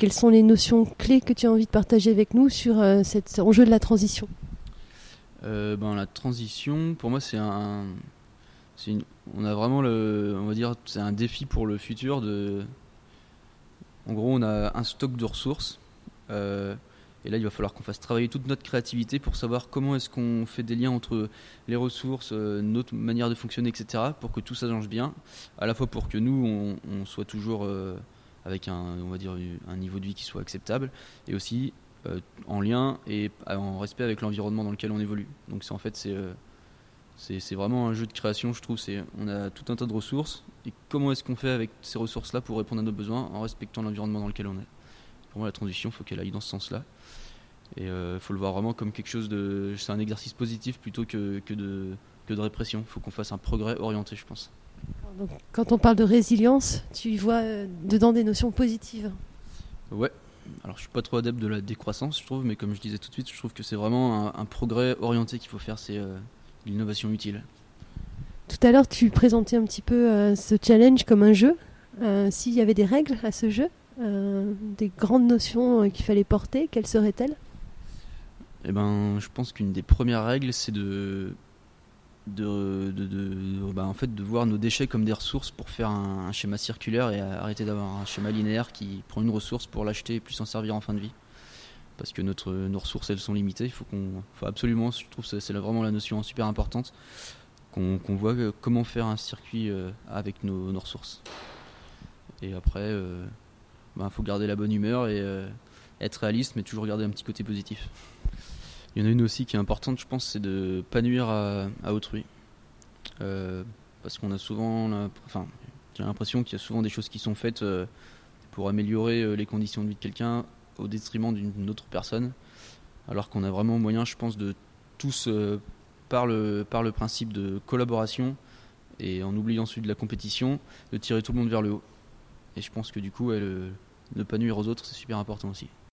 quelles sont les notions clés que tu as envie de partager avec nous sur cet enjeu de la transition? Ben, La transition, pour moi, c'est un, on a vraiment le, on va dire, c'est un défi pour le futur de. En gros, on a un stock de ressources. Euh, et là, il va falloir qu'on fasse travailler toute notre créativité pour savoir comment est-ce qu'on fait des liens entre les ressources, euh, notre manière de fonctionner, etc., pour que tout ça change bien. À la fois pour que nous, on, soit toujours euh, avec un, on va dire, un niveau de vie qui soit acceptable, et aussi en lien et en respect avec l'environnement dans lequel on évolue. Donc, c'est en fait, c'est c'est vraiment un jeu de création, je trouve. On a tout un tas de ressources. Et comment est-ce qu'on fait avec ces ressources-là pour répondre à nos besoins en respectant l'environnement dans lequel on est? Pour moi, la transition, faut qu'elle aille dans ce sens-là. Et il euh, faut le voir vraiment comme quelque chose de. C'est un exercice positif plutôt que, que, de, que de répression. Faut qu'on fasse un progrès orienté, je pense. Quand on parle de résilience, tu y vois euh, dedans des notions positives Ouais. Alors, je suis pas trop adepte de la décroissance, je trouve, mais comme je disais tout de suite, je trouve que c'est vraiment un, progrès orienté qu'il faut faire. C'est. Euh, l'innovation utile. Tout à l'heure, tu présentais un petit peu euh, ce challenge comme un jeu. Euh, s'il y avait des règles à ce jeu, des grandes notions qu'il fallait porter, quelles seraient-elles? Eh ben, je pense qu'une des premières règles, c'est de de, bah, en fait, de voir nos déchets comme des ressources pour faire un schéma circulaire et arrêter d'avoir un schéma linéaire qui prend une ressource pour l'acheter et puis s'en servir en fin de vie parce que notre, nos ressources elles sont limitées. Il faut qu'on, faut absolument, je trouve que c'est vraiment la notion super importante, qu'on voit euh, comment faire un circuit euh, avec nos, ressources. Et après, il euh, ben, faut garder la bonne humeur et être réaliste, mais toujours garder un petit côté positif. Il y en a une aussi qui est importante, je pense, c'est de pas nuire à, autrui. parce qu'on a souvent, enfin, j'ai l'impression qu'il y a souvent des choses qui sont faites pour améliorer les conditions de vie de quelqu'un au détriment d'une autre personne, alors qu'on a vraiment moyen, je pense, de tous, euh, par, le, par le principe de collaboration et en oubliant celui de la compétition, de tirer tout le monde vers le haut. Et je pense que du coup, ne pas nuire aux autres, c'est super important aussi.